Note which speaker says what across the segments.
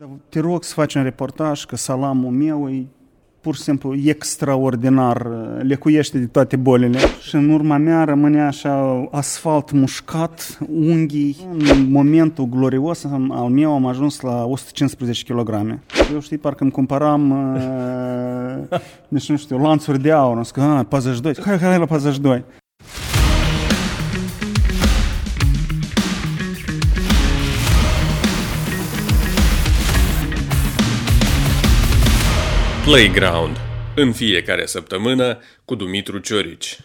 Speaker 1: Dar te rog să faci un reportaj că salamul meu e pur și simplu extraordinar, lecuiește de toate bolile. Și în urma mea rămâne așa asfalt mușcat, unghii. În momentul glorios al meu am ajuns la 115 kg. Eu știi, parcă îmi cumpăram, uh, nici nu știu, lanțuri de aur. Am zis că, ah, 42, hai, hai la 42.
Speaker 2: Playground, în fiecare săptămână cu Dumitru Ciorici.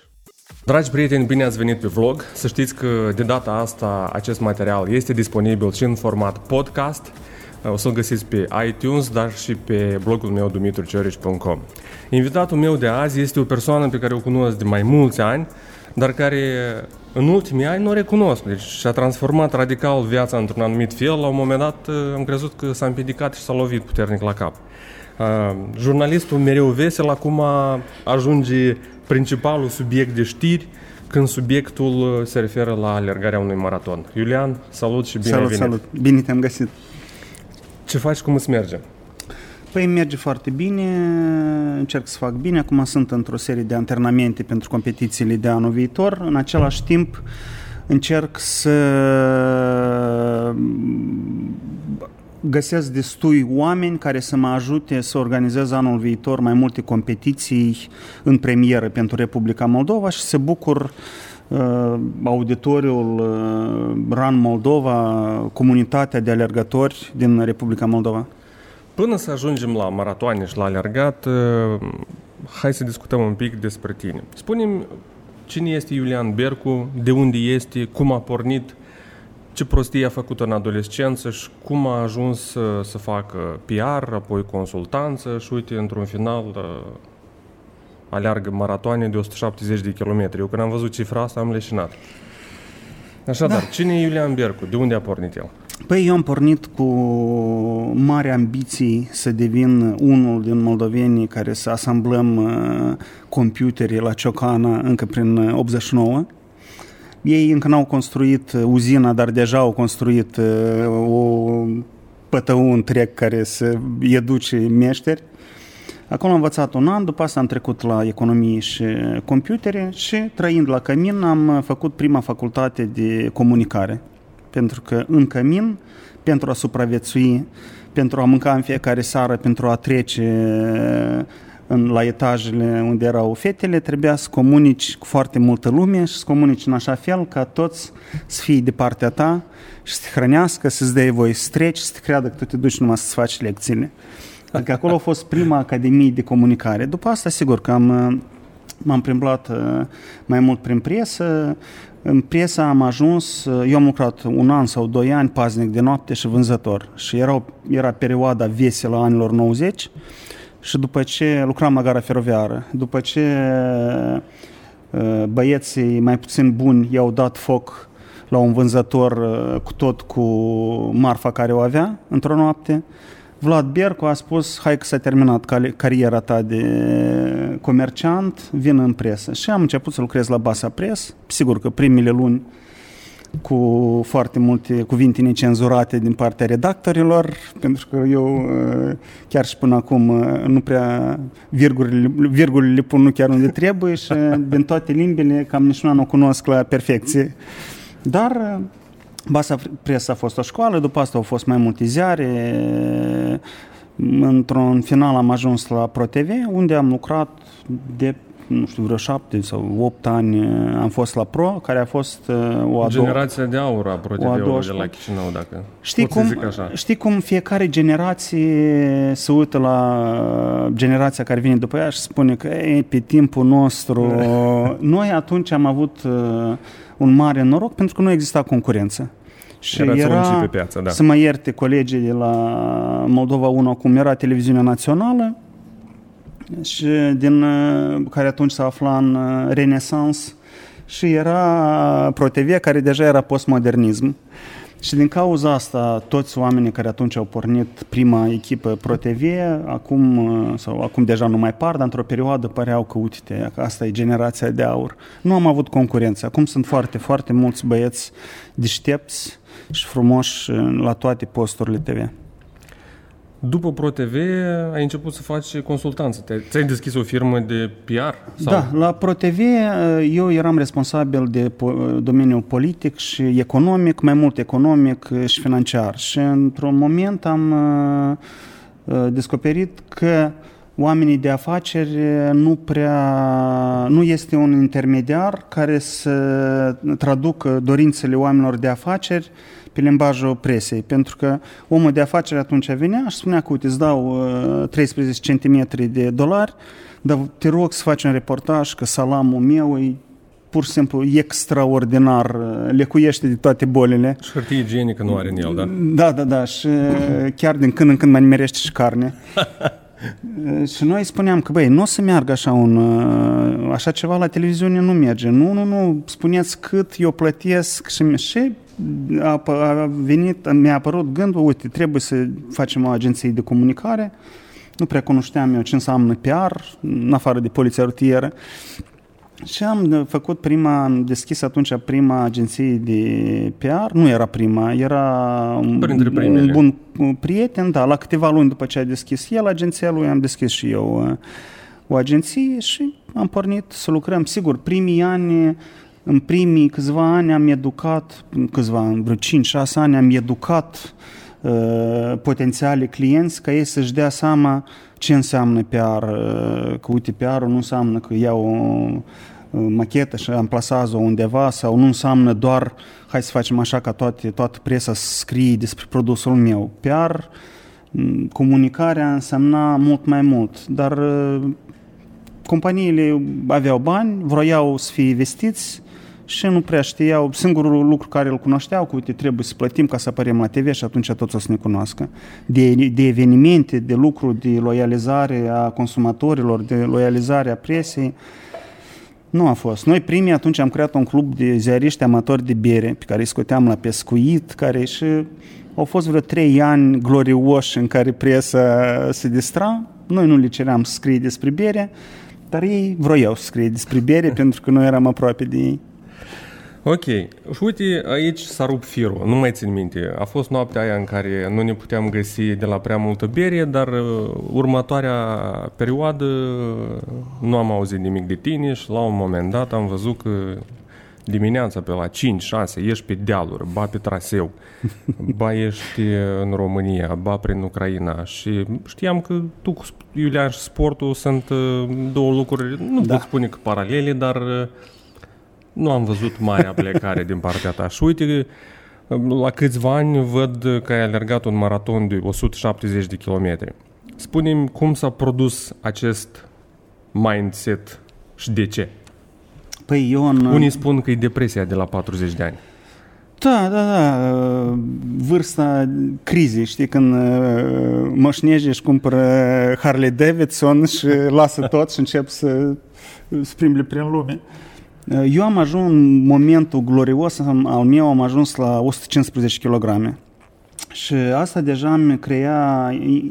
Speaker 3: Dragi prieteni, bine ați venit pe vlog. Să știți că de data asta acest material este disponibil și în format podcast. O să-l găsiți pe iTunes, dar și pe blogul meu dumitruciorici.com. Invitatul meu de azi este o persoană pe care o cunosc de mai mulți ani, dar care în ultimii ani nu o recunosc. Deci și-a transformat radical viața într-un anumit fel. La un moment dat am crezut că s-a împiedicat și s-a lovit puternic la cap. Uh, jurnalistul mereu vesel acum ajunge principalul subiect de știri când subiectul uh, se referă la alergarea unui maraton. Iulian, salut și bine
Speaker 1: salut,
Speaker 3: venit.
Speaker 1: Salut, bine te-am găsit.
Speaker 3: Ce faci, cum îți merge?
Speaker 1: Păi merge foarte bine, încerc să fac bine. Acum sunt într-o serie de antrenamente pentru competițiile de anul viitor. În același timp încerc să găsesc destui oameni care să mă ajute să organizez anul viitor mai multe competiții în premieră pentru Republica Moldova și să bucur uh, auditoriul uh, RAN Moldova, comunitatea de alergători din Republica Moldova.
Speaker 3: Până să ajungem la maratoane și la alergat, uh, hai să discutăm un pic despre tine. Spune-mi cine este Iulian Bercu, de unde este, cum a pornit ce prostie a făcut în adolescență și cum a ajuns să, să facă PR, apoi consultanță și uite, într-un final aleargă maratoane de 170 de kilometri. Eu când am văzut cifra asta am leșinat. Așadar, da. cine e Iulian Bercu? De unde a pornit el?
Speaker 1: Păi eu am pornit cu mari ambiții să devin unul din moldovenii care să asamblăm uh, computere la Ciocana încă prin 89 ei încă n-au construit uh, uzina, dar deja au construit uh, o pătău întreg care să educe meșteri. Acolo am învățat un an, după asta am trecut la economie și computere și trăind la Cămin am făcut prima facultate de comunicare. Pentru că în Cămin, pentru a supraviețui, pentru a mânca în fiecare seară, pentru a trece în, la etajele unde erau fetele, trebuia să comunici cu foarte multă lume și să comunici în așa fel ca toți să fie de partea ta și să te hrănească, să-ți dea voie să treci, să te creadă că tu te duci numai să-ți faci lecțiile. Adică acolo a fost prima academie de comunicare. După asta, sigur că am, m-am primblat uh, mai mult prin presă, în presă am ajuns, uh, eu am lucrat un an sau doi ani paznic de noapte și vânzător și era, era perioada veselă anilor 90 și după ce lucram la gara feroviară, după ce uh, băieții mai puțin buni i-au dat foc la un vânzător uh, cu tot cu marfa care o avea într-o noapte, Vlad Bercu a spus, hai că s-a terminat cariera ta de comerciant, vin în presă. Și am început să lucrez la Basa Press. Sigur că primele luni cu foarte multe cuvinte necenzurate din partea redactorilor, pentru că eu uh, chiar și până acum uh, nu prea virgulele, virgulele pun nu chiar unde trebuie și din toate limbile cam nici nu o cunosc la perfecție. Dar uh, Basa Press a fost o școală, după asta au fost mai multe ziare, într-un final am ajuns la ProTV, unde am lucrat de nu știu, vreo șapte sau opt ani uh, am fost la Pro, care a fost uh, o a
Speaker 3: Generația de aur a Pro de la Chișinău, dacă
Speaker 1: știi cum,
Speaker 3: zic așa.
Speaker 1: Știi cum fiecare generație se uită la generația care vine după ea și spune că ei, pe timpul nostru... Noi atunci am avut uh, un mare noroc pentru că nu exista concurență.
Speaker 3: Și Erați era, pe piață, da.
Speaker 1: să mă ierte colegii de la Moldova 1, acum era televiziunea națională, și din uh, care atunci se afla în uh, renesans și era ProTV care deja era postmodernism. Și din cauza asta, toți oamenii care atunci au pornit prima echipă ProTV, acum, uh, sau acum deja nu mai par, dar într-o perioadă păreau că, uite, că asta e generația de aur. Nu am avut concurență. Acum sunt foarte, foarte mulți băieți deștepți și frumoși la toate posturile TV.
Speaker 3: După ProTV ai început să faci consultanță. Ți-ai deschis o firmă de PR?
Speaker 1: Sau? Da, la ProTV eu eram responsabil de domeniul politic și economic, mai mult economic și financiar. Și într-un moment am descoperit că oamenii de afaceri nu prea, nu este un intermediar care să traducă dorințele oamenilor de afaceri pe limbajul presei, pentru că omul de afaceri atunci venea și spunea că, uite, îți dau 13 cm de dolari, dar te rog să faci un reportaj că salamul meu e pur și simplu extraordinar, lecuiește de toate bolile.
Speaker 3: Și hârtie igienică nu are în el, da?
Speaker 1: Da, da, da, și chiar din când în când mai nimerește și carne. și noi spuneam că, băi, nu o să meargă așa un, așa ceva la televiziune, nu merge. Nu, nu, nu, spuneți cât eu plătesc și, și a, a venit, mi-a apărut gândul, uite, trebuie să facem o agenție de comunicare. Nu prea cunoșteam eu ce înseamnă PR, în afară de poliția rutieră. Și am făcut prima, am deschis atunci prima agenție de PR, nu era prima, era un, un bun prieten, da, la câteva luni după ce a deschis el agenția lui, am deschis și eu uh, o agenție și am pornit să lucrăm. Sigur, primii ani în primii câțiva ani am educat, câțiva ani, vreo 5-6 ani am educat uh, potențiale clienți ca ei să-și dea seama ce înseamnă PR. Uh, că uite, PR-ul nu înseamnă că iau o uh, machetă și amplasează-o undeva sau nu înseamnă doar hai să facem așa ca toate, toată presa să scrie despre produsul meu. PR, mm, comunicarea însemna mult mai mult, dar uh, companiile aveau bani, vroiau să fie investiți, și nu prea știau, singurul lucru care îl cunoșteau, că uite, trebuie să plătim ca să apărem la TV și atunci toți o să ne cunoască. De, de evenimente, de lucru, de loializare a consumatorilor, de loializare a presei, nu a fost. Noi primii atunci am creat un club de ziariști amatori de bere, pe care îi scoteam la pescuit, care și au fost vreo trei ani glorioși în care presa se distra. Noi nu le ceream să scrie despre bere, dar ei vroiau să scrie despre bere pentru că noi eram aproape de ei.
Speaker 3: Ok. Și uite, aici s-a rupt firul. Nu mai țin minte. A fost noaptea aia în care nu ne puteam găsi de la prea multă berie, dar uh, următoarea perioadă nu am auzit nimic de tine și la un moment dat am văzut că dimineața pe la 5-6 ești pe dealuri, ba pe traseu, ba ești în România, ba prin Ucraina și știam că tu cu Iulian și sportul sunt uh, două lucruri, nu da. pot spune că paralele, dar uh, nu am văzut marea plecare din partea ta. Și uite, la câțiva ani văd că ai alergat un maraton de 170 de kilometri. Spune-mi cum s-a produs acest mindset și de ce?
Speaker 1: Păi eu în...
Speaker 3: Unii spun că e depresia de la 40 de ani.
Speaker 1: Da, da, da. Vârsta crizei, știi, când moșnești și cumpără Harley Davidson și lasă tot și încep să sprimble prin lume. Eu am ajuns în momentul glorios al meu, am ajuns la 115 kg. Și asta deja mi crea,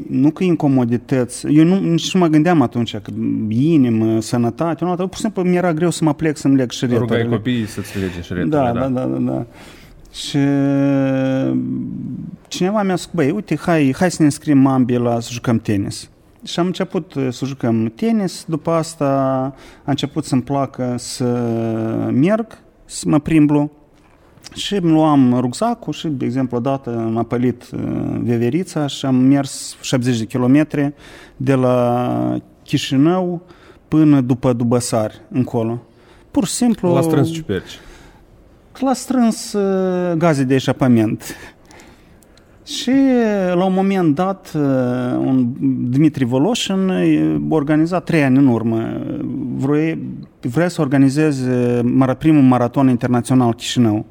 Speaker 1: nu că incomodități, eu nu, nici nu mă gândeam atunci că inimă, sănătate, nu, pur și simplu mi-era greu să mă plec să-mi leg șireturile.
Speaker 3: Rugai copiii să-ți lege șireturile,
Speaker 1: da, da, da, da, da. Și cineva mi-a spus, băi, uite, hai, hai să ne înscriem ambii la să jucăm tenis. Și am început uh, să jucăm tenis, după asta a început să-mi placă să merg, să mă primblu și îmi luam rucsacul și, de exemplu, odată m-a pălit uh, veverița și am mers 70 de kilometri de la Chișinău până după Dubăsari, încolo. Pur și simplu...
Speaker 3: La strâns ciuperci.
Speaker 1: La strâns uh, gaze de eșapament. Și la un moment dat, uh, un Dmitri Voloșin organiza trei ani în urmă, vrea, vrea să organizeze primul maraton internațional Chișinău.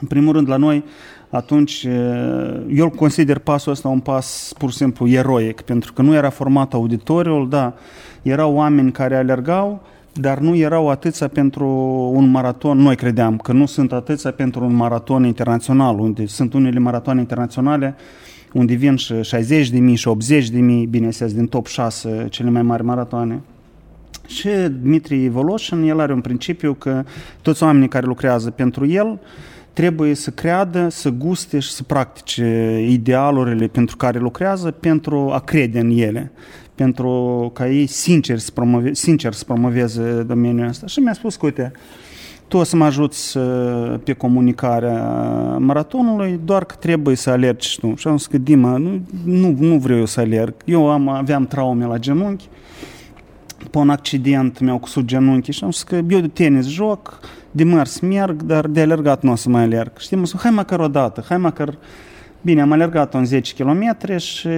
Speaker 1: În primul rând, la noi, atunci, uh, eu consider pasul ăsta un pas pur și simplu eroic, pentru că nu era format auditoriul, da, erau oameni care alergau, dar nu erau atâția pentru un maraton, noi credeam că nu sunt atâția pentru un maraton internațional, unde sunt unele maratoane internaționale unde vin și 60 de mii și 80 de mii, bineînțeles, din top 6 cele mai mari maratoane. Și Dmitri Voloșin, el are un principiu că toți oamenii care lucrează pentru el trebuie să creadă, să guste și să practice idealurile pentru care lucrează pentru a crede în ele pentru ca ei sincer să, promove, sincer să promoveze domeniul ăsta. Și mi-a spus că, uite, tu o să mă ajuți pe comunicarea maratonului, doar că trebuie să alergi și tu. Și am zis că, Dima, nu, nu, nu vreau eu să alerg. Eu am, aveam traume la genunchi, pe un accident mi-au cusut genunchi și am zis că eu de tenis joc, de mers merg, dar de alergat nu o să mai alerg. Știi, mă hai măcar o dată, hai măcar Bine, am alergat în 10 km și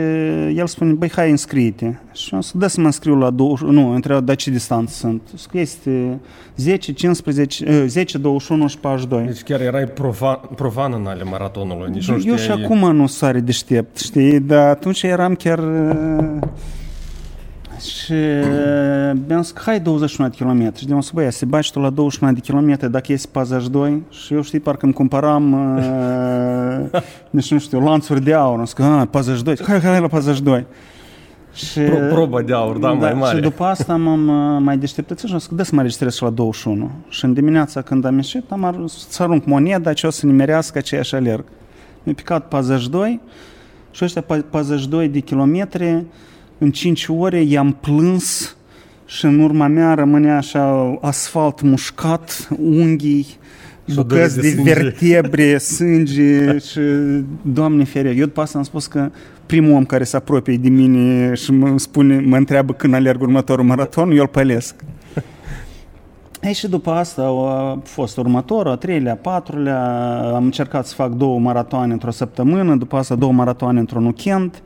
Speaker 1: el spune, băi, hai înscrie-te. Și am zis, da să mă înscriu la 20, nu, între dar ce distanță sunt? Zic, este 10, 15, 10, 21 și 42.
Speaker 3: Deci chiar erai profan, profan în ale maratonului, nici nu
Speaker 1: știai... Eu și acum nu sare deștept, știi, dar atunci eram chiar și mi-am zis, hai 21 de km. Și de mă băia, se bagi tu la 21 de km dacă ies 42 și eu știi, parcă îmi cumpăram uh, nici nu știu, lanțuri de aur. Am zis că, ah, 42, hai, hai la 42.
Speaker 3: Și, Pro, proba de aur, da, da, mai mare.
Speaker 1: Și după asta m-am mai deșteptat și am zis că da să mă registrez și la 21. Și în dimineața când am ieșit, am ar, să arunc moneda ce o să nimerească aceeași alerg. Mi-a picat 42 și ăștia 42 de kilometri în 5 ore i-am plâns și în urma mea rămânea așa asfalt mușcat, unghii, bucăți de, de vertebre, sânge și, Doamne ferie, eu după asta am spus că primul om care se apropie de mine și mă spune, mă întreabă când alerg următorul maraton, eu îl pălesc. Ei, și după asta a fost următorul, a treilea, a patrulea, am încercat să fac două maratoane într-o săptămână, după asta două maratoane într-un weekend,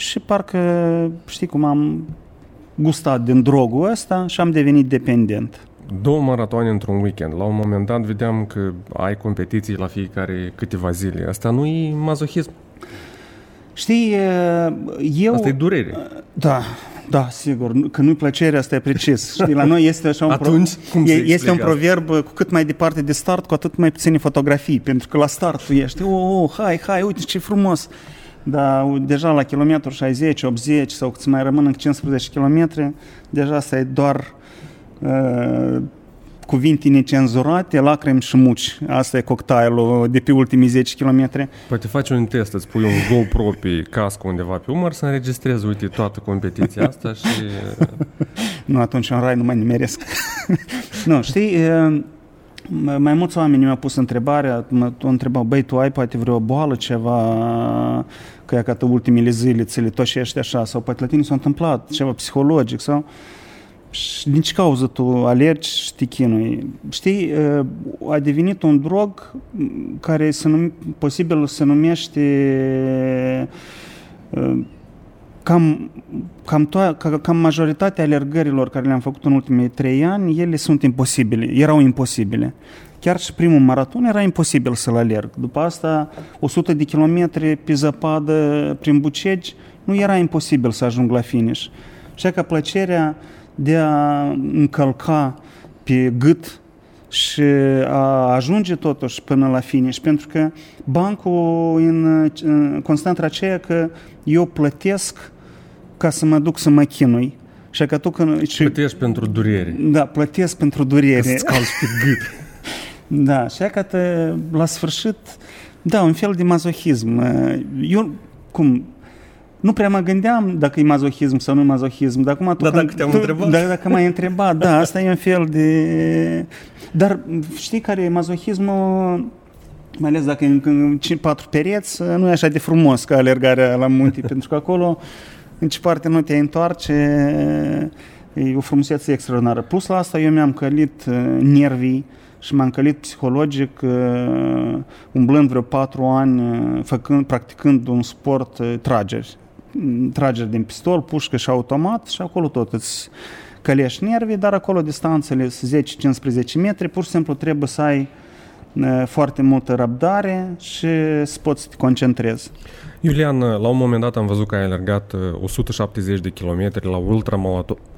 Speaker 1: și parcă, știi cum, am gustat din drogul ăsta și am devenit dependent.
Speaker 3: Două maratoane într-un weekend. La un moment dat vedeam că ai competiții la fiecare câteva zile. Asta nu e mazohism?
Speaker 1: Știi, eu...
Speaker 3: Asta e durere.
Speaker 1: Da, da, sigur. Că nu-i plăcere, asta e precis. Știi, la noi este așa un,
Speaker 3: Atunci,
Speaker 1: pro...
Speaker 3: cum
Speaker 1: e, este un proverb, cu cât mai departe de start, cu atât mai puține fotografii, pentru că la start tu ești, oh, oh hai, hai, uite ce frumos. Dar deja la kilometru 60, 80 sau cât mai rămân în 15 km, deja asta e doar uh, cuvinte necenzurate, lacrimi și muci. Asta e cocktailul de pe ultimii 10 km.
Speaker 3: Poate faci un test, îți pui un GoPro pe cască undeva pe umăr să înregistrezi, uite, toată competiția asta și...
Speaker 1: nu, atunci în rai nu mai nimeresc. nu, știi, uh, mai mulți oameni mi-au pus întrebarea, mă întrebau, băi, tu ai poate vreo boală, ceva, că e ca ultimele zile ți le toșești așa, sau poate la tine s-a întâmplat ceva psihologic, sau... Și din ce cauză tu alergi și te chinui? Știi, a devenit un drog care să num, posibil se numește cam, cam, to- cam majoritatea alergărilor care le-am făcut în ultimii trei ani, ele sunt imposibile, erau imposibile. Chiar și primul maraton era imposibil să-l alerg. După asta, 100 de kilometri pe zăpadă prin Bucegi, nu era imposibil să ajung la finish. Și că plăcerea de a încălca pe gât și a ajunge totuși până la finish, pentru că bancul în, în constanta aceea că eu plătesc ca să mă duc să mă chinui. Și că tu când...
Speaker 3: Și, plătești pentru durere.
Speaker 1: Da, plătesc pentru durere.
Speaker 3: Să-ți pe gât.
Speaker 1: da, și că te, la sfârșit, da, un fel de mazohism. Eu, cum, nu prea mă gândeam dacă e mazohism sau nu e mazohism, dar acum tu...
Speaker 3: Da, dacă te-am întrebat.
Speaker 1: Da, dacă m-ai întrebat, da, asta e un fel de... Dar știi care e mazohismul mai ales dacă în, în patru pereți, nu e așa de frumos ca alergarea la munte, pentru că acolo, în ce parte nu te întoarce, e o frumusețe extraordinară. Plus la asta eu mi-am călit uh, nervii și m-am călit psihologic uh, umblând vreo patru ani, uh, făcând, practicând un sport trageri. Trageri din pistol, pușcă și automat și acolo tot îți călești nervii, dar acolo distanțele 10-15 metri, pur și simplu trebuie să ai foarte multă răbdare și să poți să te concentrezi.
Speaker 3: Iulian, la un moment dat am văzut că ai alergat 170 de kilometri la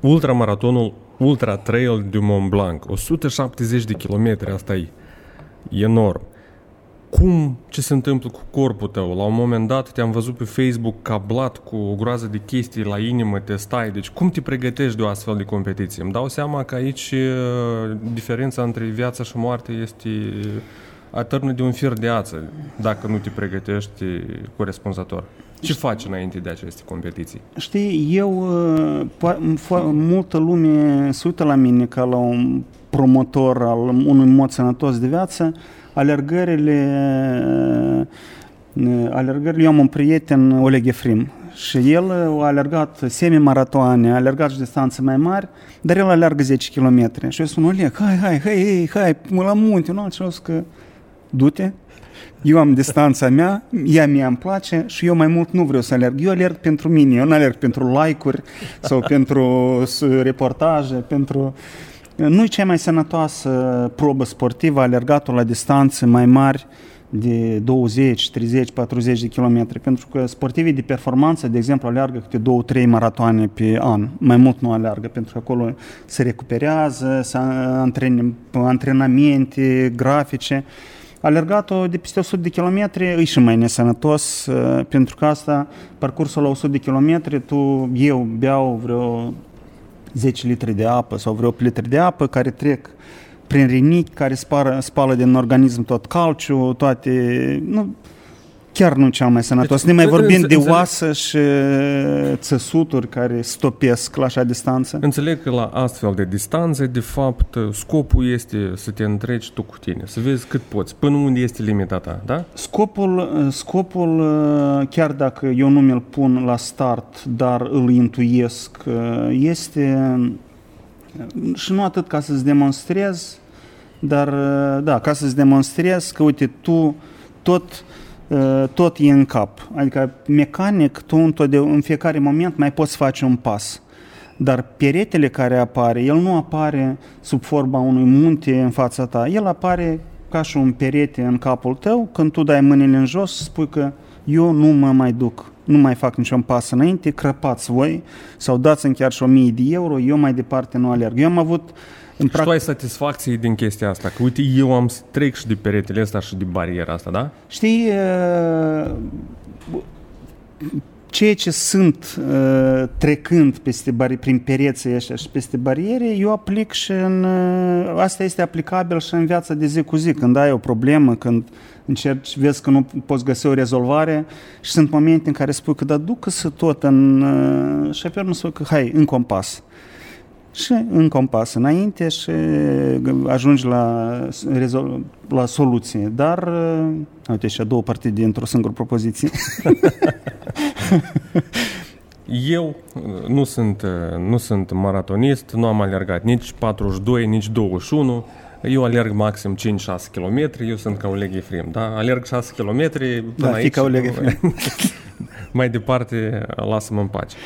Speaker 3: ultramaratonul Ultra Trail du Mont Blanc. 170 de kilometri, asta e enorm cum, ce se întâmplă cu corpul tău. La un moment dat te-am văzut pe Facebook cablat cu o groază de chestii la inimă, te stai. Deci cum te pregătești de o astfel de competiție? Îmi dau seama că aici diferența între viața și moarte este atârnă de un fir de ață dacă nu te pregătești corespunzător. Ce faci înainte de aceste competiții?
Speaker 1: Știi, eu, uh, multă lume se uită la mine ca la un promotor al unui mod sănătos de viață, alergările, uh, alergările, eu am un prieten, Oleg Efrim, și el a alergat semi-maratoane, a alergat și distanțe mai mari, dar el alergă 10 km. Și eu spun, Oleg, hai, hai, hai, hai, hai la munte, nu? Și eu că du-te, eu am distanța mea, ea mie îmi place și eu mai mult nu vreau să alerg. Eu alerg pentru mine, eu nu alerg pentru like-uri sau pentru reportaje, pentru... Nu-i cea mai sănătoasă probă sportivă, alergatul la distanțe mai mari de 20, 30, 40 de kilometri, pentru că sportivii de performanță, de exemplu, alergă câte 2-3 maratoane pe an. Mai mult nu alergă, pentru că acolo se recuperează, se antrenamente grafice. Alergatul de peste 100 de kilometri e și mai nesănătos, uh, pentru că asta, parcursul la 100 de kilometri, tu, eu beau vreo 10 litri de apă sau vreo 8 litri de apă care trec prin rinichi, care spală, spală din organism tot calciu, toate... Nu, chiar nu cea mai sănătos. Deci, ne mai vorbim de oasă și țăsuturi care stopesc la așa distanță.
Speaker 3: Înțeleg că la astfel de distanțe, de fapt, scopul este să te întreci tu cu tine, să vezi cât poți, până unde este limita ta, da?
Speaker 1: Scopul, scopul chiar dacă eu nu mi-l pun la start, dar îl intuiesc, este și nu atât ca să-ți demonstrez, dar da, ca să-ți demonstrez că, uite, tu tot Uh, tot e în cap. Adică mecanic, tu în fiecare moment mai poți face un pas. Dar peretele care apare, el nu apare sub forma unui munte în fața ta, el apare ca și un perete în capul tău, când tu dai mâinile în jos, spui că eu nu mă mai duc, nu mai fac niciun pas înainte, crăpați voi sau dați-mi chiar și 1000 de euro, eu mai departe nu alerg. Eu am avut uh,
Speaker 3: în și tu ai satisfacție din chestia asta, că uite, eu am trec și de peretele ăsta și de bariera asta, da?
Speaker 1: Știi, uh, ceea ce sunt uh, trecând peste bari- prin pereții ăștia și peste bariere, eu aplic și în... Uh, asta este aplicabil și în viața de zi cu zi, când ai o problemă, când încerci, vezi că nu poți găsi o rezolvare și sunt momente în care spui că da, ducă-se tot în... Uh, și apoi nu spui că hai, în compas și în compas înainte și ajungi la, la soluție. Dar, uh, uite, și două partide într-o singură propoziție.
Speaker 3: Eu uh, nu sunt, uh, nu sunt maratonist, nu am alergat nici 42, nici 21. Eu alerg maxim 5-6 km, eu sunt ca Oleg Efrem, da? Alerg 6 km până
Speaker 1: da,
Speaker 3: aici.
Speaker 1: ca Oleg Efrem.
Speaker 3: mai departe, lasă-mă în pace.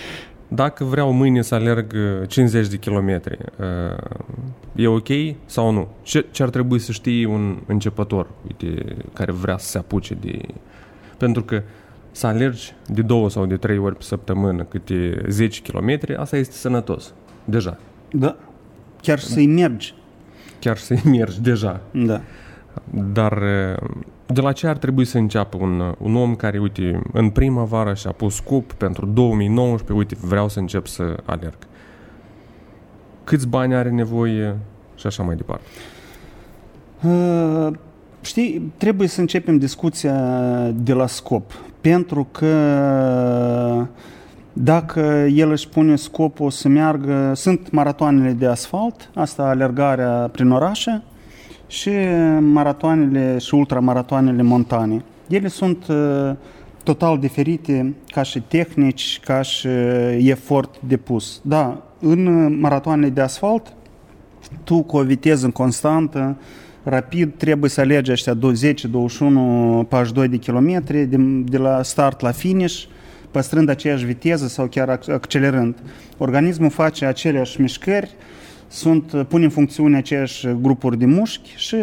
Speaker 3: Dacă vreau mâine să alerg 50 uh, de kilometri, uh, e ok sau nu? Ce, ce ar trebui să știi un începător uite, care vrea să se apuce de... Pentru că să alergi de două sau de trei ori pe săptămână câte 10 km, asta este sănătos, deja.
Speaker 1: Da, chiar să-i mergi.
Speaker 3: Chiar să-i mergi, deja.
Speaker 1: Da.
Speaker 3: Dar uh, de la ce ar trebui să înceapă un, un om care, uite, în primăvară și-a pus scop pentru 2019, uite, vreau să încep să alerg. Câți bani are nevoie și așa mai departe?
Speaker 1: Uh, știi, trebuie să începem discuția de la scop. Pentru că dacă el își pune scopul să meargă, sunt maratoanele de asfalt, asta alergarea prin orașe, și maratoanele și ultramaratoanele montane. Ele sunt uh, total diferite ca și tehnici, ca și efort depus. Da, în maratoanele de asfalt, tu cu o viteză constantă, rapid, trebuie să alegi ăștia 20, 21, 42 de kilometri de, de la start la finish, păstrând aceeași viteză sau chiar accelerând. Organismul face aceleași mișcări, sunt, uh, pun în funcțiune aceeași grupuri de mușchi și...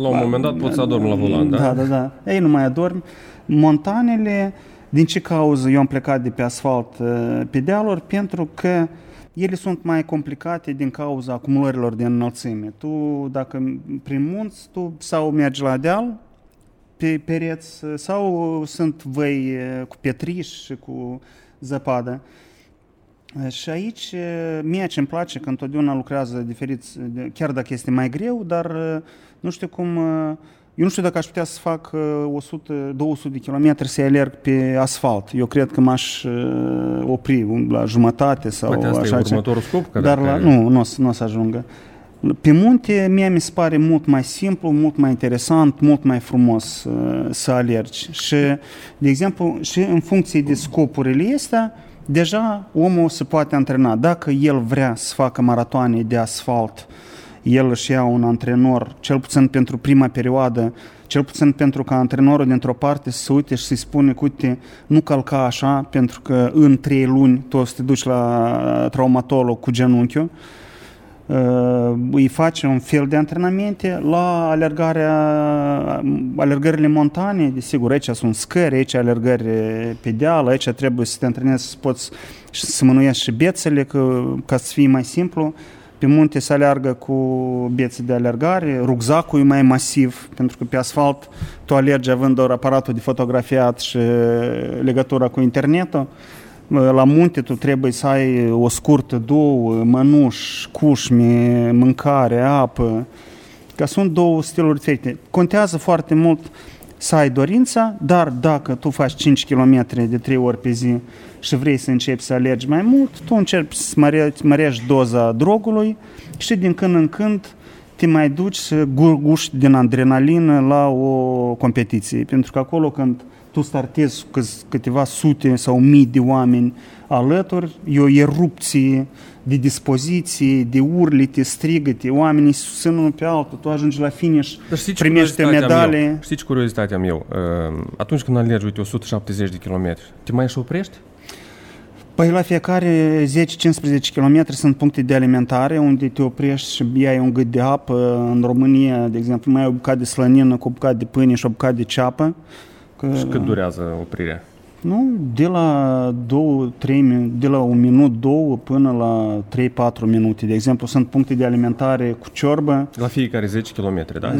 Speaker 3: La un moment dat poți să adormi la volan, da?
Speaker 1: Da, da, da. Ei nu mai adormi. Montanele, din ce cauză eu am plecat de pe asfalt uh, pe dealuri? Pentru că ele sunt mai complicate din cauza acumulărilor de înălțime. Tu, dacă prin munți, tu sau mergi la deal, pe pereți, sau sunt văi uh, cu pietriș și cu zăpadă. Și aici, mie ce îmi place că întotdeauna lucrează diferiți, chiar dacă este mai greu, dar nu știu cum Eu nu știu dacă aș putea să fac 100-200 de kilometri să alerg pe asfalt. Eu cred că m-aș opri la jumătate sau
Speaker 3: Poate asta
Speaker 1: așa.
Speaker 3: e următorul scop? Că
Speaker 1: Dar
Speaker 3: dacă...
Speaker 1: la, nu, nu o să, nu o să ajungă. Pe munte, mie mi se pare mult mai simplu, mult mai interesant, mult mai frumos uh, să alergi. Și, de exemplu, și în funcție de scopurile astea, deja omul se poate antrena. Dacă el vrea să facă maratoane de asfalt, el își ia un antrenor, cel puțin pentru prima perioadă, cel puțin pentru ca antrenorul dintr-o parte să se uite și să-i spune, că uite, nu calca așa, pentru că în trei luni tu o să te duci la traumatolog cu genunchiul, Uh, îi face un fel de antrenamente la alergarea, alergările montane, desigur, aici sunt scări, aici alergări pe deal, aici trebuie să te antrenezi să poți să mânuiești și bețele, că, ca să fie mai simplu. Pe munte se aleargă cu bețe de alergare, rucsacul e mai masiv, pentru că pe asfalt tu alergi având doar aparatul de fotografiat și legătura cu internetul, la munte tu trebuie să ai o scurtă, două, mănuși, cușme, mâncare, apă, că sunt două stiluri diferite. Contează foarte mult să ai dorința, dar dacă tu faci 5 km de 3 ori pe zi și vrei să începi să alergi mai mult, tu încerci să mărești doza drogului și din când în când te mai duci să guști din adrenalină la o competiție. Pentru că acolo când tu startezi cu câteva sute sau mii de oameni alături, e o erupție de dispoziție, de urlite, strigăte, oamenii susțin unul pe altul, tu ajungi la finish, primești o medale.
Speaker 3: Știi ce curiozitatea meu? Atunci când alergi, uite, 170 de kilometri, te mai și oprești?
Speaker 1: Păi la fiecare 10-15 km sunt puncte de alimentare unde te oprești și iai un gât de apă. În România, de exemplu, mai ai o bucată de slănină cu o bucată de pâine și o bucată de ceapă.
Speaker 3: Că... Și cât durează oprirea?
Speaker 1: Nu, de la 2, 3, de la un minut, două până la 3-4 minute. De exemplu, sunt puncte de alimentare cu ciorbă.
Speaker 3: La fiecare 10 km, da?
Speaker 1: 10-15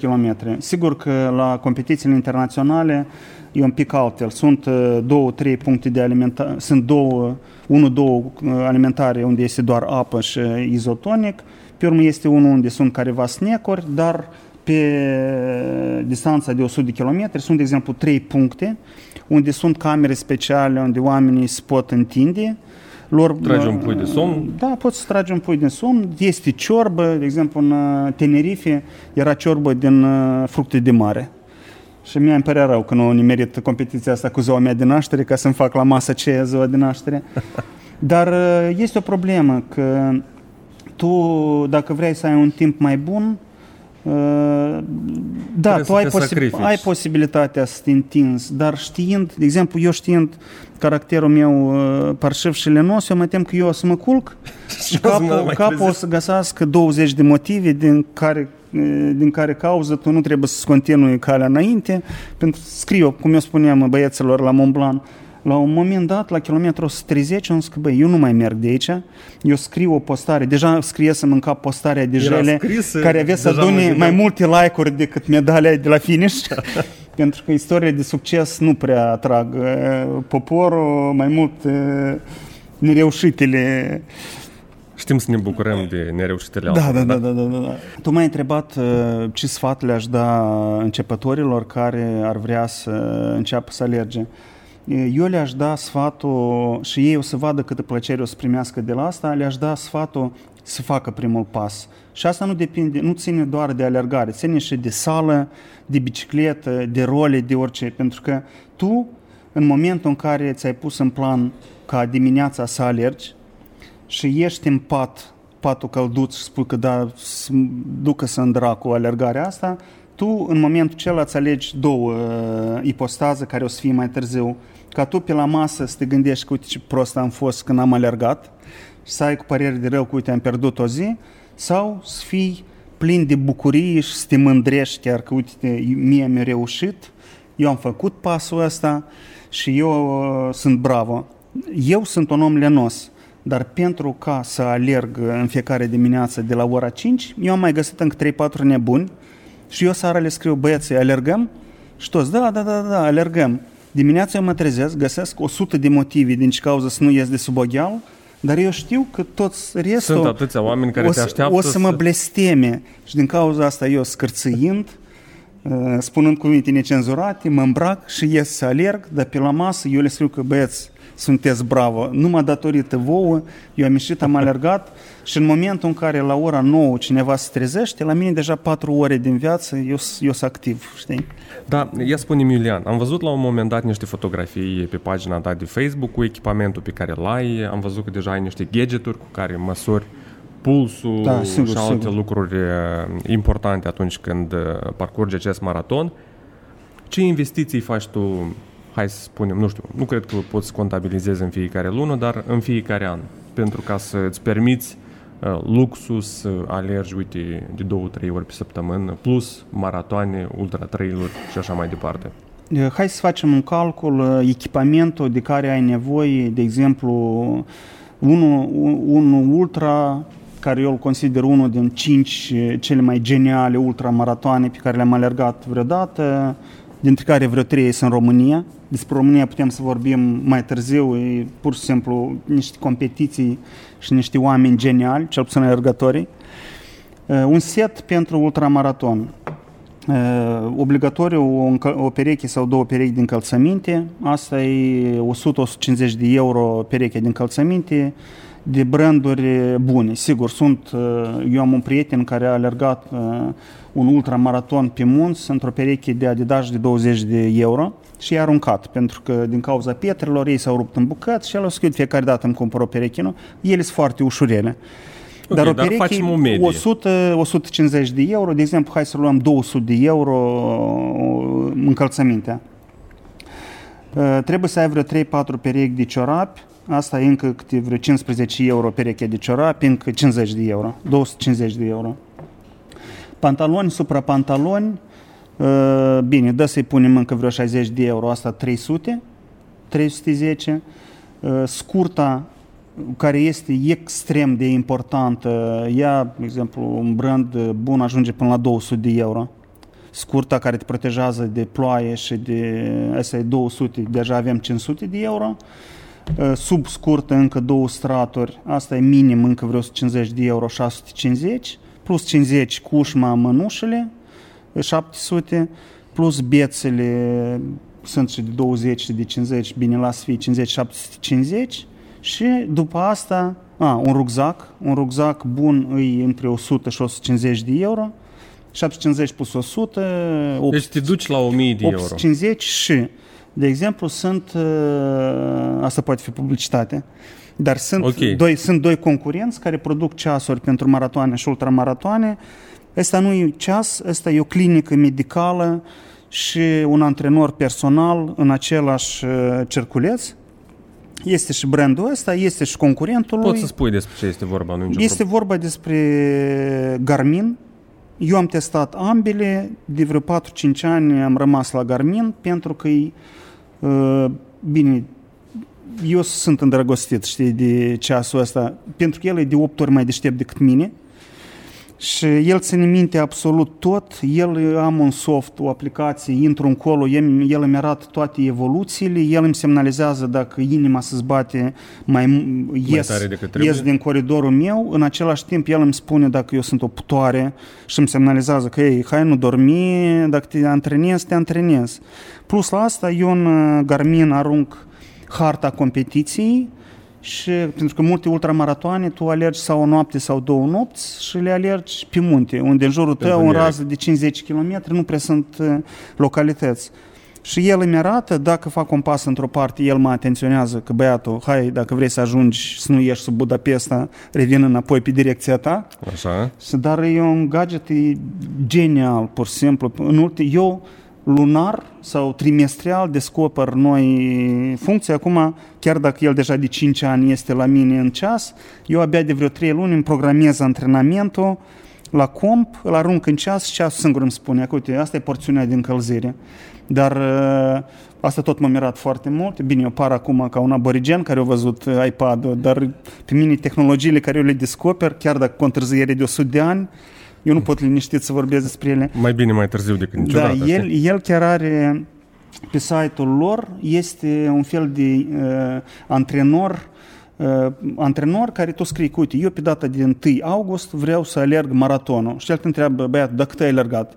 Speaker 1: km. Sigur că la competițiile internaționale e un pic altfel. Sunt două, trei puncte de alimentare, sunt două, unul, două alimentare unde este doar apă și izotonic. Pe urmă este unul unde sunt careva snecuri, dar pe distanța de 100 de km sunt, de exemplu, trei puncte unde sunt camere speciale unde oamenii se pot întinde.
Speaker 3: Lor, tragi un pui de somn?
Speaker 1: Da, poți să tragi un pui de somn. Este ciorbă, de exemplu, în Tenerife era ciorbă din fructe de mare. Și mie îmi părea rău că nu nimerit competiția asta cu ziua mea de naștere ca să-mi fac la masă ce ziua de naștere. Dar este o problemă că tu, dacă vrei să ai un timp mai bun, da, Trebuie tu ai, posi- ai posibilitatea să te întinzi, dar știind, de exemplu, eu știind caracterul meu uh, parșiv și lenos, eu mă tem că eu o să mă culc și capul, capul o să găsească 20 de motive din care din care cauză tu nu trebuie să-ți continui calea înainte, pentru scriu, cum eu spuneam băieților la Mont Blanc, la un moment dat, la kilometru 130, am zis că, băi, eu nu mai merg de aici, eu scriu o postare, deja scriesem în cap postarea de jele, care avea să adune mai multe like-uri decât medalia de la finish, pentru că istoria de succes nu prea atrag poporul, mai mult nereușitele.
Speaker 3: Știm să ne bucurăm de nereușitele
Speaker 1: da, da, da, da, da, da, da. Tu m-ai întrebat ce sfat le-aș da începătorilor care ar vrea să înceapă să alerge eu le-aș da sfatul, și ei o să vadă câtă plăcere o să primească de la asta, le-aș da sfatul să facă primul pas. Și asta nu depinde, nu ține doar de alergare, ține și de sală, de bicicletă, de role, de orice, pentru că tu, în momentul în care ți-ai pus în plan ca dimineața să alergi și ești în pat, patul călduț și spui că da, ducă-să în dracu alergarea asta, tu în momentul acela îți alegi două uh, ipostaze care o să fie mai târziu ca tu pe la masă să te gândești că uite ce prost am fost când am alergat și să ai cu părere de rău că uite am pierdut o zi sau să fii plin de bucurie și să te mândrești chiar că uite mie mi-a reușit, eu am făcut pasul ăsta și eu uh, sunt bravo. Eu sunt un om lenos, dar pentru ca să alerg în fiecare dimineață de la ora 5, eu am mai găsit încă 3-4 nebuni și eu seara le scriu băieții, alergăm? Și toți, da, da, da, da, alergăm. Dimineața eu mă trezesc, găsesc 100 de motive din ce cauză să nu ies de sub ogheal, dar eu știu că toți restul
Speaker 3: Sunt atâția oameni care
Speaker 1: o
Speaker 3: te așteaptă
Speaker 1: o să, să mă blesteme. Și din cauza asta eu scârțâind uh, spunând cuvinte necenzurate, mă îmbrac și ies să alerg, dar pe la masă eu le scriu că băieți, sunteți bravo. Numai datorită vouă, eu am ieșit, am alergat și în momentul în care la ora 9 cineva se trezește, la mine deja 4 ore din viață, eu, eu sunt activ, știi?
Speaker 3: Da, ia spune Iulian, am văzut la un moment dat niște fotografii pe pagina ta de Facebook cu echipamentul pe care îl ai, am văzut că deja ai niște gadgeturi cu care măsori pulsul
Speaker 1: da, sigur,
Speaker 3: și alte
Speaker 1: sigur.
Speaker 3: lucruri uh, importante atunci când uh, parcurgi acest maraton. Ce investiții faci tu, hai să spunem, nu știu, nu cred că poți contabilizezi în fiecare lună, dar în fiecare an, pentru ca să îți permiți uh, luxul să alergi, uite, de două, trei ori pe săptămână, plus maratoane, ultra trail și așa mai departe.
Speaker 1: Eh, Hai să facem un calcul, eh, echipamentul de care ai nevoie, de exemplu, unul, un ultra, care eu îl consider unul din cinci eh, cele mai geniale ultramaratoane pe care le-am alergat vreodată, dintre care vreo trei sunt în România. Despre România putem să vorbim mai târziu, e pur și simplu niște competiții și niște oameni geniali, cel puțin alergătorii. Eh, Un set pentru ultramaraton. Uh, obligatoriu o, încă- o pereche sau două perechi de încălțăminte, asta e 100-150 de euro pereche de încălțăminte, de branduri bune. Sigur, sunt, uh, eu am un prieten care a alergat uh, un ultramaraton pe munți într-o pereche de Adidas de 20 de euro și i-a aruncat, pentru că din cauza pietrelor ei s-au rupt în bucăți și el a scris fiecare dată îmi cumpăr o pereche, nu? Ele sunt foarte ușurele.
Speaker 3: Ok,
Speaker 1: dar o
Speaker 3: dar
Speaker 1: pereche
Speaker 3: facem o medie.
Speaker 1: 100, 150 de euro, de exemplu, hai să luăm 200 de euro uh, încălțămintea. Uh, Trebuie să ai vreo 3-4 perechi de ciorapi, asta e încă câte vreo 15 euro pereche de ciorapi, încă 50 de euro, 250 de euro. Pantaloni, suprapantaloni, uh, bine, dă să-i punem încă vreo 60 de euro, asta 300, 310. Uh, Scurta, care este extrem de importantă, ea, de exemplu, un brand bun ajunge până la 200 de euro. Scurta care te protejează de ploaie și de, asta e 200, deja avem 500 de euro. Uh, Sub scurtă încă două straturi, asta e minim încă vreo 150 de euro, 650, plus 50 cu ușma mănușele, 700, plus bețele sunt și de 20 și de 50, bine, las fi 50, 750 și după asta, a, un rucsac, un rucsac bun îi între 100 și 150 de euro, 750 plus 100, 8,
Speaker 3: Deci te duci la 1000 de euro.
Speaker 1: 850 și, de exemplu, sunt, uh, asta poate fi publicitate, dar sunt,
Speaker 3: Ok.
Speaker 1: doi, sunt doi concurenți care produc ceasuri pentru maratoane și ultramaratoane. Ăsta nu e ceas, ăsta e o clinică medicală și un antrenor personal în același uh, cerculeț. Este și brandul ăsta, este și concurentul lui.
Speaker 3: Poți să spui despre ce este vorba, nu e nicio
Speaker 1: Este vorba despre Garmin. Eu am testat ambele, de vreo 4-5 ani am rămas la Garmin pentru că e, uh, bine, eu sunt îndrăgostit, știi, de ceasul ăsta, pentru că el e de 8 ori mai deștept decât mine și el ține minte absolut tot, el am un soft, o aplicație, intru încolo, el, el îmi arată toate evoluțiile, el îmi semnalizează dacă inima se zbate mai, mai ies,
Speaker 3: tare decât trebuie?
Speaker 1: ies din coridorul meu, în același timp el îmi spune dacă eu sunt o putoare și îmi semnalizează că ei, hai nu dormi, dacă te antrenezi, te antrenezi. Plus la asta eu în uh, Garmin arunc harta competiției și pentru că multe ultramaratoane tu alergi sau o noapte sau două nopți și le alergi pe munte, unde în jurul tău, în
Speaker 3: Întuneric.
Speaker 1: rază de 50 km, nu prea sunt uh, localități. Și el îmi arată, dacă fac un pas într-o parte, el mă atenționează că băiatul, hai, dacă vrei să ajungi, să nu ieși sub Budapesta, revin înapoi pe direcția ta.
Speaker 3: Așa.
Speaker 1: Și- Dar e un gadget e genial, pur și simplu. În ulti, eu lunar sau trimestrial descoper noi funcții. Acum, chiar dacă el deja de 5 ani este la mine în ceas, eu abia de vreo 3 luni îmi programez antrenamentul la comp, îl arunc în ceas și ceasul singur îmi spune, că uite, asta e porțiunea de încălzire. Dar uh, asta tot m-a mirat foarte mult. Bine, eu par acum ca un aborigen care a văzut uh, iPad-ul, dar pe mine tehnologiile care eu le descoper, chiar dacă cu o întârziere de 100 de ani, eu nu pot liniștit să vorbesc despre ele.
Speaker 3: Mai bine mai târziu decât
Speaker 1: Da,
Speaker 3: niciodată.
Speaker 1: el,
Speaker 3: știi?
Speaker 1: el chiar are pe site-ul lor este un fel de uh, antrenor uh, antrenor care tu scrii, că, uite, eu pe data de 1 august vreau să alerg maratonul. Și el te întreabă, băiat, dacă te ai alergat?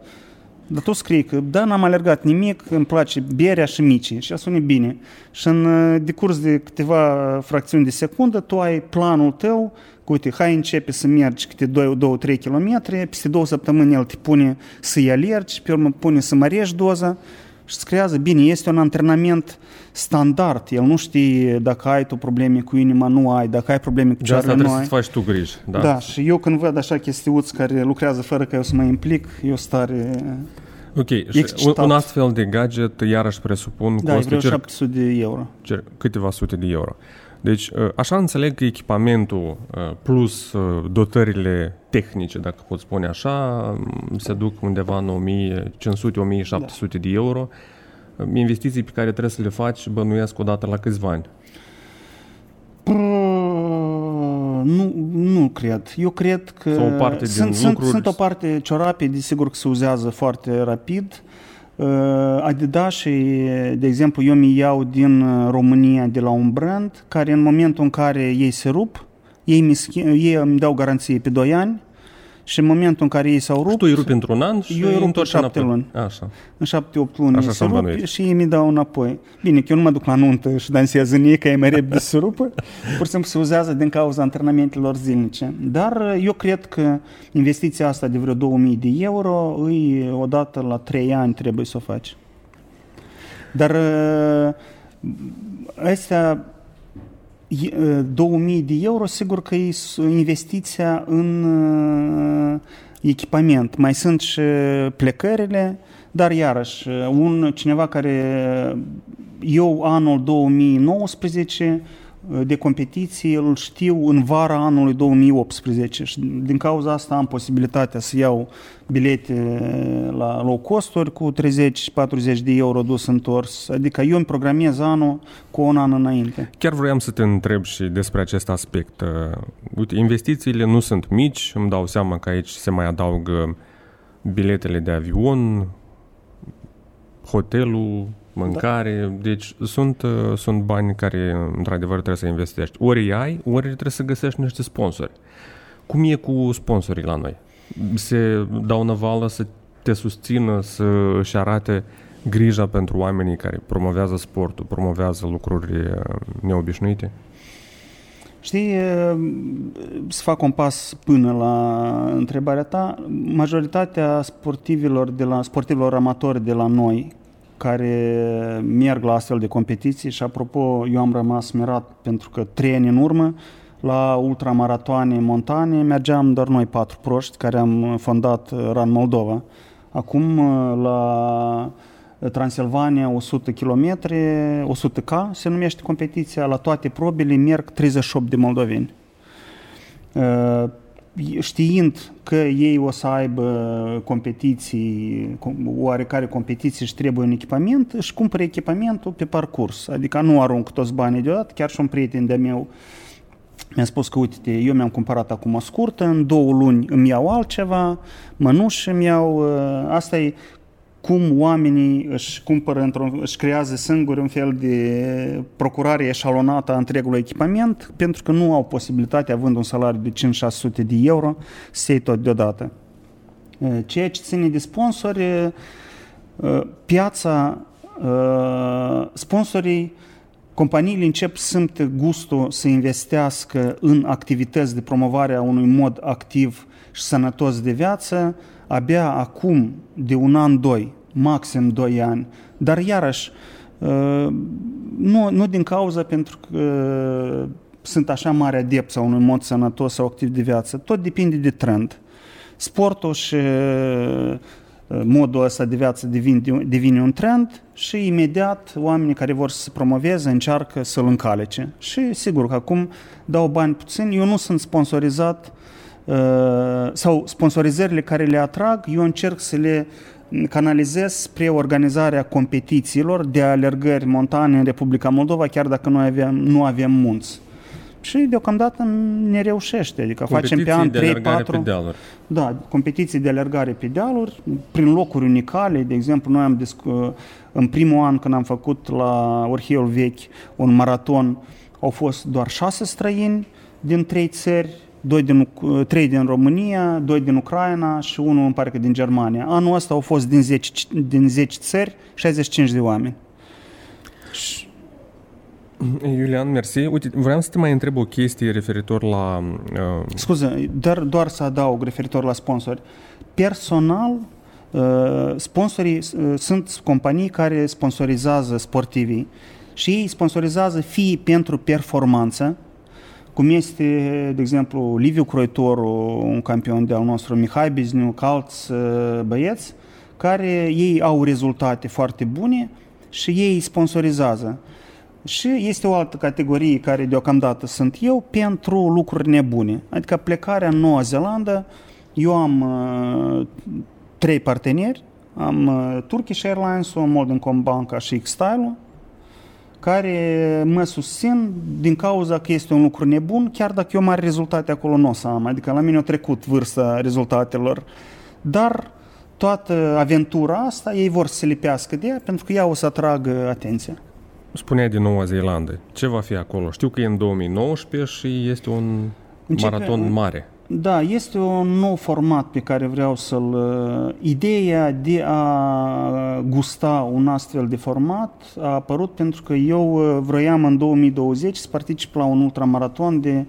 Speaker 1: Dar tu scrii că, da, n-am alergat nimic, îmi place berea și micii și asta bine. Și în uh, decurs de câteva fracțiuni de secundă, tu ai planul tău, că, uite, hai începe să mergi câte 2-3 km, peste două săptămâni el te pune să-i alergi, pe urmă pune să mărești doza și îți creează, bine, este un antrenament standard. El nu știe dacă ai tu probleme cu inima, nu ai, dacă ai probleme cu
Speaker 3: cearele,
Speaker 1: nu
Speaker 3: ai. să faci tu griji. Da.
Speaker 1: da, și eu când văd așa chestiuți care lucrează fără ca eu să mă implic, eu stare
Speaker 3: Ok, și un astfel de gadget iarăși presupun
Speaker 1: da, costă vreo 700 de euro.
Speaker 3: Câteva sute de euro. Deci, ă, așa înțeleg că echipamentul ă, plus ă, dotările tehnice, dacă pot spune așa, se duc undeva în 1500-1700 da. de euro. Investiții pe care trebuie să le faci, bănuiesc odată la câțiva ani.
Speaker 1: Nu, nu cred. Eu cred că
Speaker 3: Sau o parte
Speaker 1: sunt,
Speaker 3: din lucruri...
Speaker 1: sunt o parte ciorape, desigur că se uzează foarte rapid. Uh, Adidas și, de exemplu, eu mi iau din România de la un brand care în momentul în care ei se rup, ei, mi schimb, ei îmi dau garanție pe 2 ani, și în momentul în care ei s-au rupt... Și
Speaker 3: tu îi rupi într-un an și
Speaker 1: eu îi rup
Speaker 3: în
Speaker 1: șapte
Speaker 3: luni.
Speaker 1: Așa. În șapte-opt luni Așa se rup și ei mi dau înapoi. Bine, că eu nu mă duc la nuntă și dansează în ei, că e mai repede să rupă. Pur și simplu se uzează din cauza antrenamentelor zilnice. Dar eu cred că investiția asta de vreo 2000 de euro, îi odată la 3 ani trebuie să o faci. Dar astea 2000 de euro, sigur că e investiția în echipament. Mai sunt și plecările, dar iarăși, un cineva care eu anul 2019 de competiții îl știu în vara anului 2018 și din cauza asta am posibilitatea să iau bilete la low costuri cu 30-40 de euro dus întors. Adică eu îmi programez anul cu un an înainte.
Speaker 3: Chiar vreau să te întreb și despre acest aspect. Uite, investițiile nu sunt mici, îmi dau seama că aici se mai adaugă biletele de avion, hotelul, mâncare, da. deci sunt, uh, sunt bani care într-adevăr trebuie să investești. Ori ai, ori trebuie să găsești niște sponsori. Cum e cu sponsorii la noi? Se dau năvală să te susțină, să își arate grija pentru oamenii care promovează sportul, promovează lucruri uh, neobișnuite?
Speaker 1: Știi, uh, să fac un pas până la întrebarea ta, majoritatea sportivilor, de la, sportivilor amatori de la noi, care merg la astfel de competiții și apropo, eu am rămas mirat pentru că trei ani în urmă la ultramaratoane montane mergeam doar noi patru proști care am fondat RAN Moldova. Acum la Transilvania 100 km, 100K se numește competiția, la toate probele merg 38 de moldoveni știind că ei o să aibă competiții, oarecare competiții și trebuie un echipament, își cumpără echipamentul pe parcurs. Adică nu arunc toți banii deodată, chiar și un prieten de meu mi-a spus că, uite, eu mi-am cumpărat acum o scurtă, în două luni îmi iau altceva, mănuși îmi iau, ă, asta e cum oamenii își cumpără, într își creează singuri un fel de procurare eșalonată a întregului echipament, pentru că nu au posibilitatea, având un salariu de 5-600 de euro, să iei tot deodată. Ceea ce ține de sponsori, piața, sponsorii, companiile încep să simtă gustul să investească în activități de promovare a unui mod activ și sănătos de viață, abia acum, de un an, doi, maxim doi ani. Dar iarăși, uh, nu, nu din cauza pentru că sunt așa mare adept sau unui mod sănătos sau activ de viață. Tot depinde de trend. Sportul și uh, modul ăsta de viață devine, devine un trend și imediat oamenii care vor să se promoveze încearcă să-l încalece. Și sigur că acum dau bani puțin. Eu nu sunt sponsorizat Uh, sau sponsorizările care le atrag, eu încerc să le canalizez spre organizarea competițiilor de alergări montane în Republica Moldova, chiar dacă noi avem, nu avem munți. Și deocamdată ne reușește, adică facem pe an 3-4... Pe dealuri. Da, competiții de alergare pe dealuri, prin locuri unicale, de exemplu, noi am discu- în primul an când am făcut la Orhieul Vechi un maraton, au fost doar șase străini din trei țări, doi din, trei din România, doi din Ucraina și unul în parcă din Germania. Anul ăsta au fost din 10, din 10 țări 65 de oameni.
Speaker 3: Iulian, mersi. Uite, vreau să te mai întreb o chestie referitor la...
Speaker 1: Uh... Scuze, doar, doar să adaug referitor la sponsori. Personal, uh, sponsorii uh, sunt companii care sponsorizează sportivii și ei sponsorizează fie pentru performanță, cum este, de exemplu, Liviu Croitoru, un campion de al nostru, Mihai Bizniuc, alți uh, băieți, care ei au rezultate foarte bune și ei sponsorizează. Și este o altă categorie care deocamdată sunt eu pentru lucruri nebune. Adică plecarea în Noua Zeelandă, eu am uh, trei parteneri, am uh, Turkish Airlines, Modern Banca și X-Style, care mă susțin din cauza că este un lucru nebun, chiar dacă eu mari rezultate acolo nu o să am. Adică la mine a trecut vârsta rezultatelor. Dar toată aventura asta ei vor să se lipească de ea pentru că ea o să atragă atenția.
Speaker 3: Spunea din Noua Zeelandă. Ce va fi acolo? Știu că e în 2019 și este un Începe, maraton mare.
Speaker 1: Da, este un nou format pe care vreau să-l... Uh, ideea de a gusta un astfel de format a apărut pentru că eu uh, vroiam în 2020 să particip la un ultramaraton de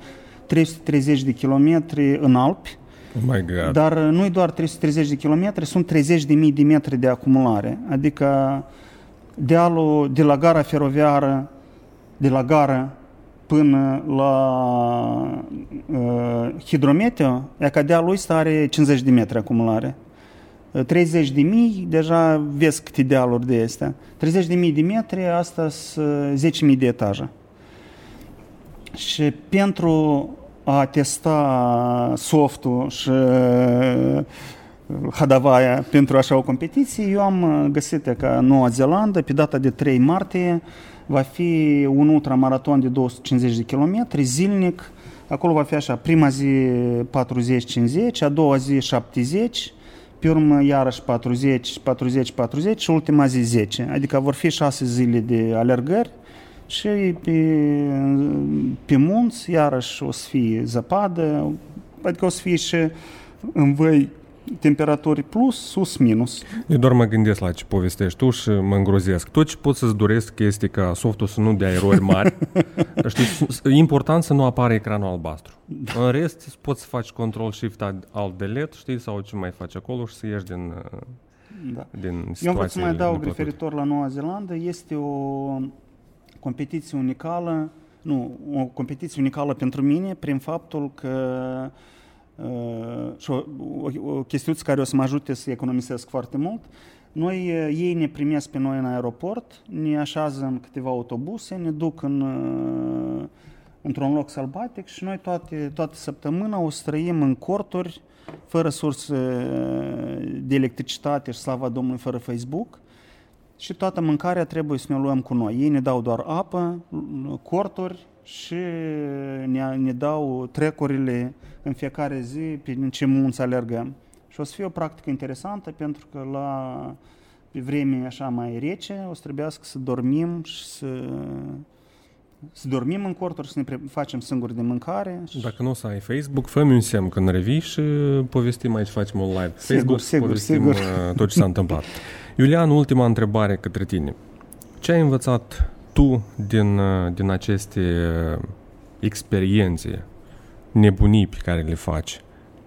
Speaker 1: 330 de kilometri în Alpi.
Speaker 3: Oh my God.
Speaker 1: Dar uh, nu doar 330 de kilometri, sunt 30.000 de metri de acumulare. Adică dealul de la gara feroviară, de la gara până la uh, hidrometeo, e ca dealul ăsta are 50 de metri acumulare. 30 uh, de mii, deja vezi câte dealuri de astea. 30 de mii de metri, asta sunt 10 mii de etaje. Și pentru a testa softul și uh, hadavaia pentru așa o competiție, eu am uh, găsit că Noua Zeelandă, pe data de 3 martie, va fi un ultramaraton de 250 de km zilnic. Acolo va fi așa, prima zi 40-50, a doua zi 70, pe urmă iarăși 40, 40, 40 și ultima zi 10. Adică vor fi 6 zile de alergări și pe, pe munți iarăși o să fie zăpadă, adică o să fie și în văi temperaturi plus, sus, minus.
Speaker 3: Eu doar mă gândesc la ce povestești tu și mă îngrozesc. Tot ce pot să-ți doresc este ca softul să nu dea erori mari. Știi, e important să nu apară ecranul albastru. Da. În rest, poți să faci control shift alt delete, știi, sau ce mai faci acolo și să ieși din, da. din
Speaker 1: Eu vreau să mai adaug referitor la Noua Zeelandă. Este o competiție unicală, nu, o competiție unicală pentru mine prin faptul că Uh, și o, o, o chestiuță care o să mă ajute să economisesc foarte mult. Noi, uh, ei ne primesc pe noi în aeroport, ne așează în câteva autobuse, ne duc în, uh, într-un loc sălbatic și noi toate, toată săptămâna o străim în corturi, fără surse de electricitate și slava Domnului, fără Facebook. Și toată mâncarea trebuie să ne luăm cu noi. Ei ne dau doar apă, corturi, și ne, ne dau trecurile în fiecare zi pe ce munți alergăm. Și o să fie o practică interesantă pentru că la pe vreme așa mai rece o să trebuiască să dormim și să să dormim în corturi, să ne facem singuri de mâncare.
Speaker 3: Dacă nu o să ai Facebook, fă un semn când revii și povestim aici, facem un live.
Speaker 1: Sigur, Facebook, sigur, povestim sigur.
Speaker 3: Uh, tot ce s-a întâmplat. Iulian, ultima întrebare către tine. Ce ai învățat tu din, uh, din aceste uh, experiențe, nebunii pe care le faci,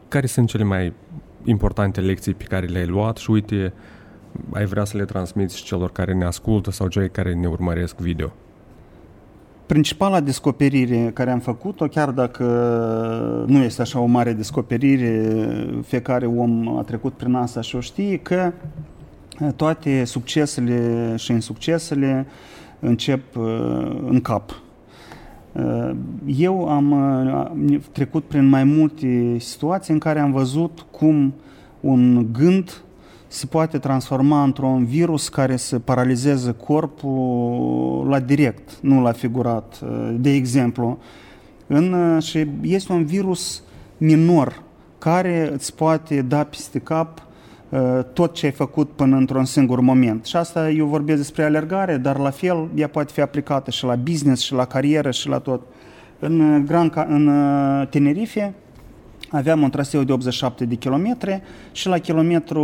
Speaker 3: care sunt cele mai importante lecții pe care le-ai luat și uite, ai vrea să le transmiți și celor care ne ascultă sau cei care ne urmăresc video?
Speaker 1: Principala descoperire care am făcut-o, chiar dacă nu este așa o mare descoperire, fiecare om a trecut prin asta și o știe, că toate succesele și insuccesele încep uh, în cap. Uh, eu am uh, trecut prin mai multe situații în care am văzut cum un gând se poate transforma într-un virus care să paralizeze corpul la direct, nu la figurat. De exemplu, în, și este un virus minor care îți poate da peste cap Uh, tot ce ai făcut până într-un singur moment. Și asta eu vorbesc despre alergare, dar la fel ea poate fi aplicată și la business, și la carieră, și la tot. În, uh, Gran, în uh, Tenerife aveam un traseu de 87 de kilometri și la kilometru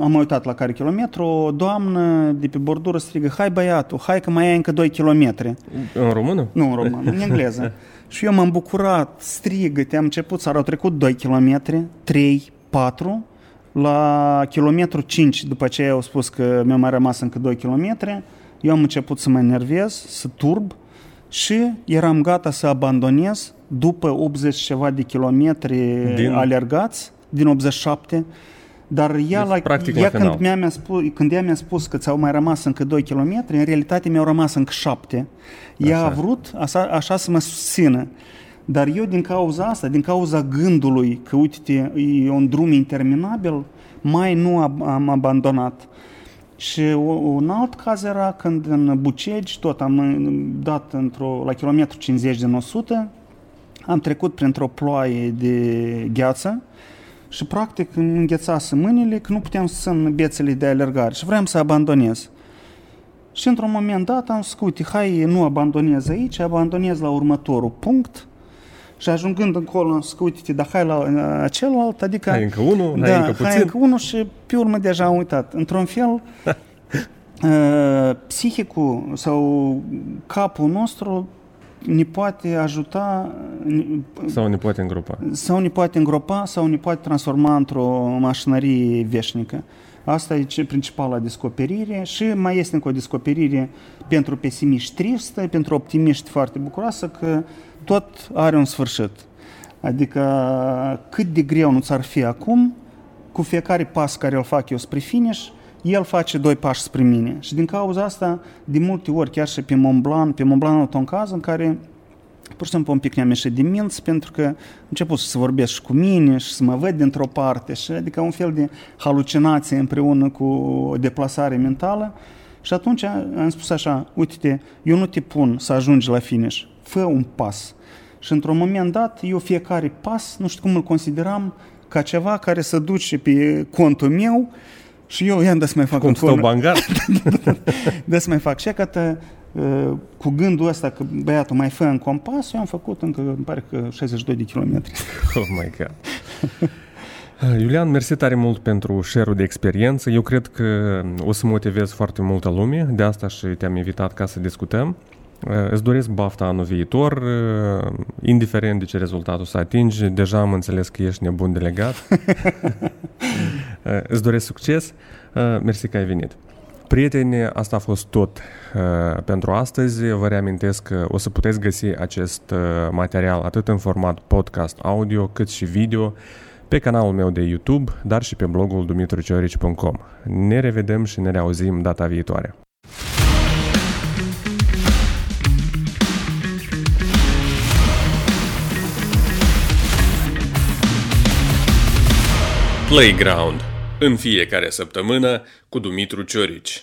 Speaker 1: am uitat la care kilometru, o doamnă de pe bordură strigă, hai băiatul, hai că mai ai încă 2 kilometri.
Speaker 3: În română?
Speaker 1: Nu în română, în engleză. și eu m-am bucurat, strigă, te am început să au trecut 2 kilometri, 3, 4, la kilometru 5, după ce au spus că mi-a mai rămas încă 2 kilometri, eu am început să mă enervez, să turb și eram gata să abandonez după 80 ceva de kilometri din... alergați, din 87, dar ea, deci, la, practic, ea la când, mi-a, mi-a spus, când ea mi-a spus că ți-au mai rămas încă 2 km, în realitate mi-au rămas încă 7. Ea așa. a vrut așa, așa să mă susțină. Dar eu din cauza asta, din cauza gândului că, uite, e un drum interminabil, mai nu am abandonat. Și un alt caz era când în Bucegi, tot am dat într-o, la kilometru 50 din 100, am trecut printr-o ploaie de gheață și practic îmi înghețase mâinile că nu puteam să țin bețele de alergare și vreau să abandonez. Și într-un moment dat am spus, uite, hai, nu abandonez aici, abandonez la următorul punct și ajungând încolo, am spus, uite, dar hai la celălalt, adică...
Speaker 3: Hai încă unul, da, hai încă puțin.
Speaker 1: Hai încă unul și pe urmă deja am uitat. Într-un fel, uh, psihicul sau capul nostru ne poate ajuta
Speaker 3: sau ne poate îngropa
Speaker 1: sau ne poate îngropa sau ne poate transforma într-o mașinărie veșnică. Asta e principala descoperire și mai este încă o descoperire pentru pesimiști tristă, pentru optimiști foarte bucuroasă că tot are un sfârșit. Adică cât de greu nu ți-ar fi acum, cu fiecare pas care îl fac eu spre finish, el face doi pași spre mine. Și din cauza asta, de multe ori, chiar și pe Mont Blanc, pe Mont Blanc am un caz în care pur și simplu un pic ne-am ieșit de minți pentru că am început să vorbesc și cu mine și să mă văd dintr-o parte și adică un fel de halucinație împreună cu o deplasare mentală și atunci am spus așa, uite-te, eu nu te pun să ajungi la finish, fă un pas. Și într-un moment dat, eu fiecare pas, nu știu cum îl consideram, ca ceva care să duce pe contul meu și eu i-am să mai fac
Speaker 3: Cum
Speaker 1: un
Speaker 3: stau bangar?
Speaker 1: da să mai fac și că uh, cu gândul ăsta că băiatul mai fă în compas, eu am făcut încă, îmi pare că 62 de kilometri.
Speaker 3: Oh my God! Iulian, mersi tare mult pentru share de experiență. Eu cred că o să motivez foarte multă lume, de asta și te-am invitat ca să discutăm. Uh, îți doresc bafta anul viitor, uh, indiferent de ce rezultat o să atingi, deja am înțeles că ești nebun delegat. Uh, îți doresc succes, mersi că ai venit. Prieteni, asta a fost tot uh, pentru astăzi. Vă reamintesc că o să puteți găsi acest uh, material atât în format podcast audio cât și video pe canalul meu de YouTube, dar și pe blogul dumitruciorici.com. Ne revedem și ne reauzim data viitoare.
Speaker 2: Playground. În fiecare săptămână cu Dumitru Ciorici.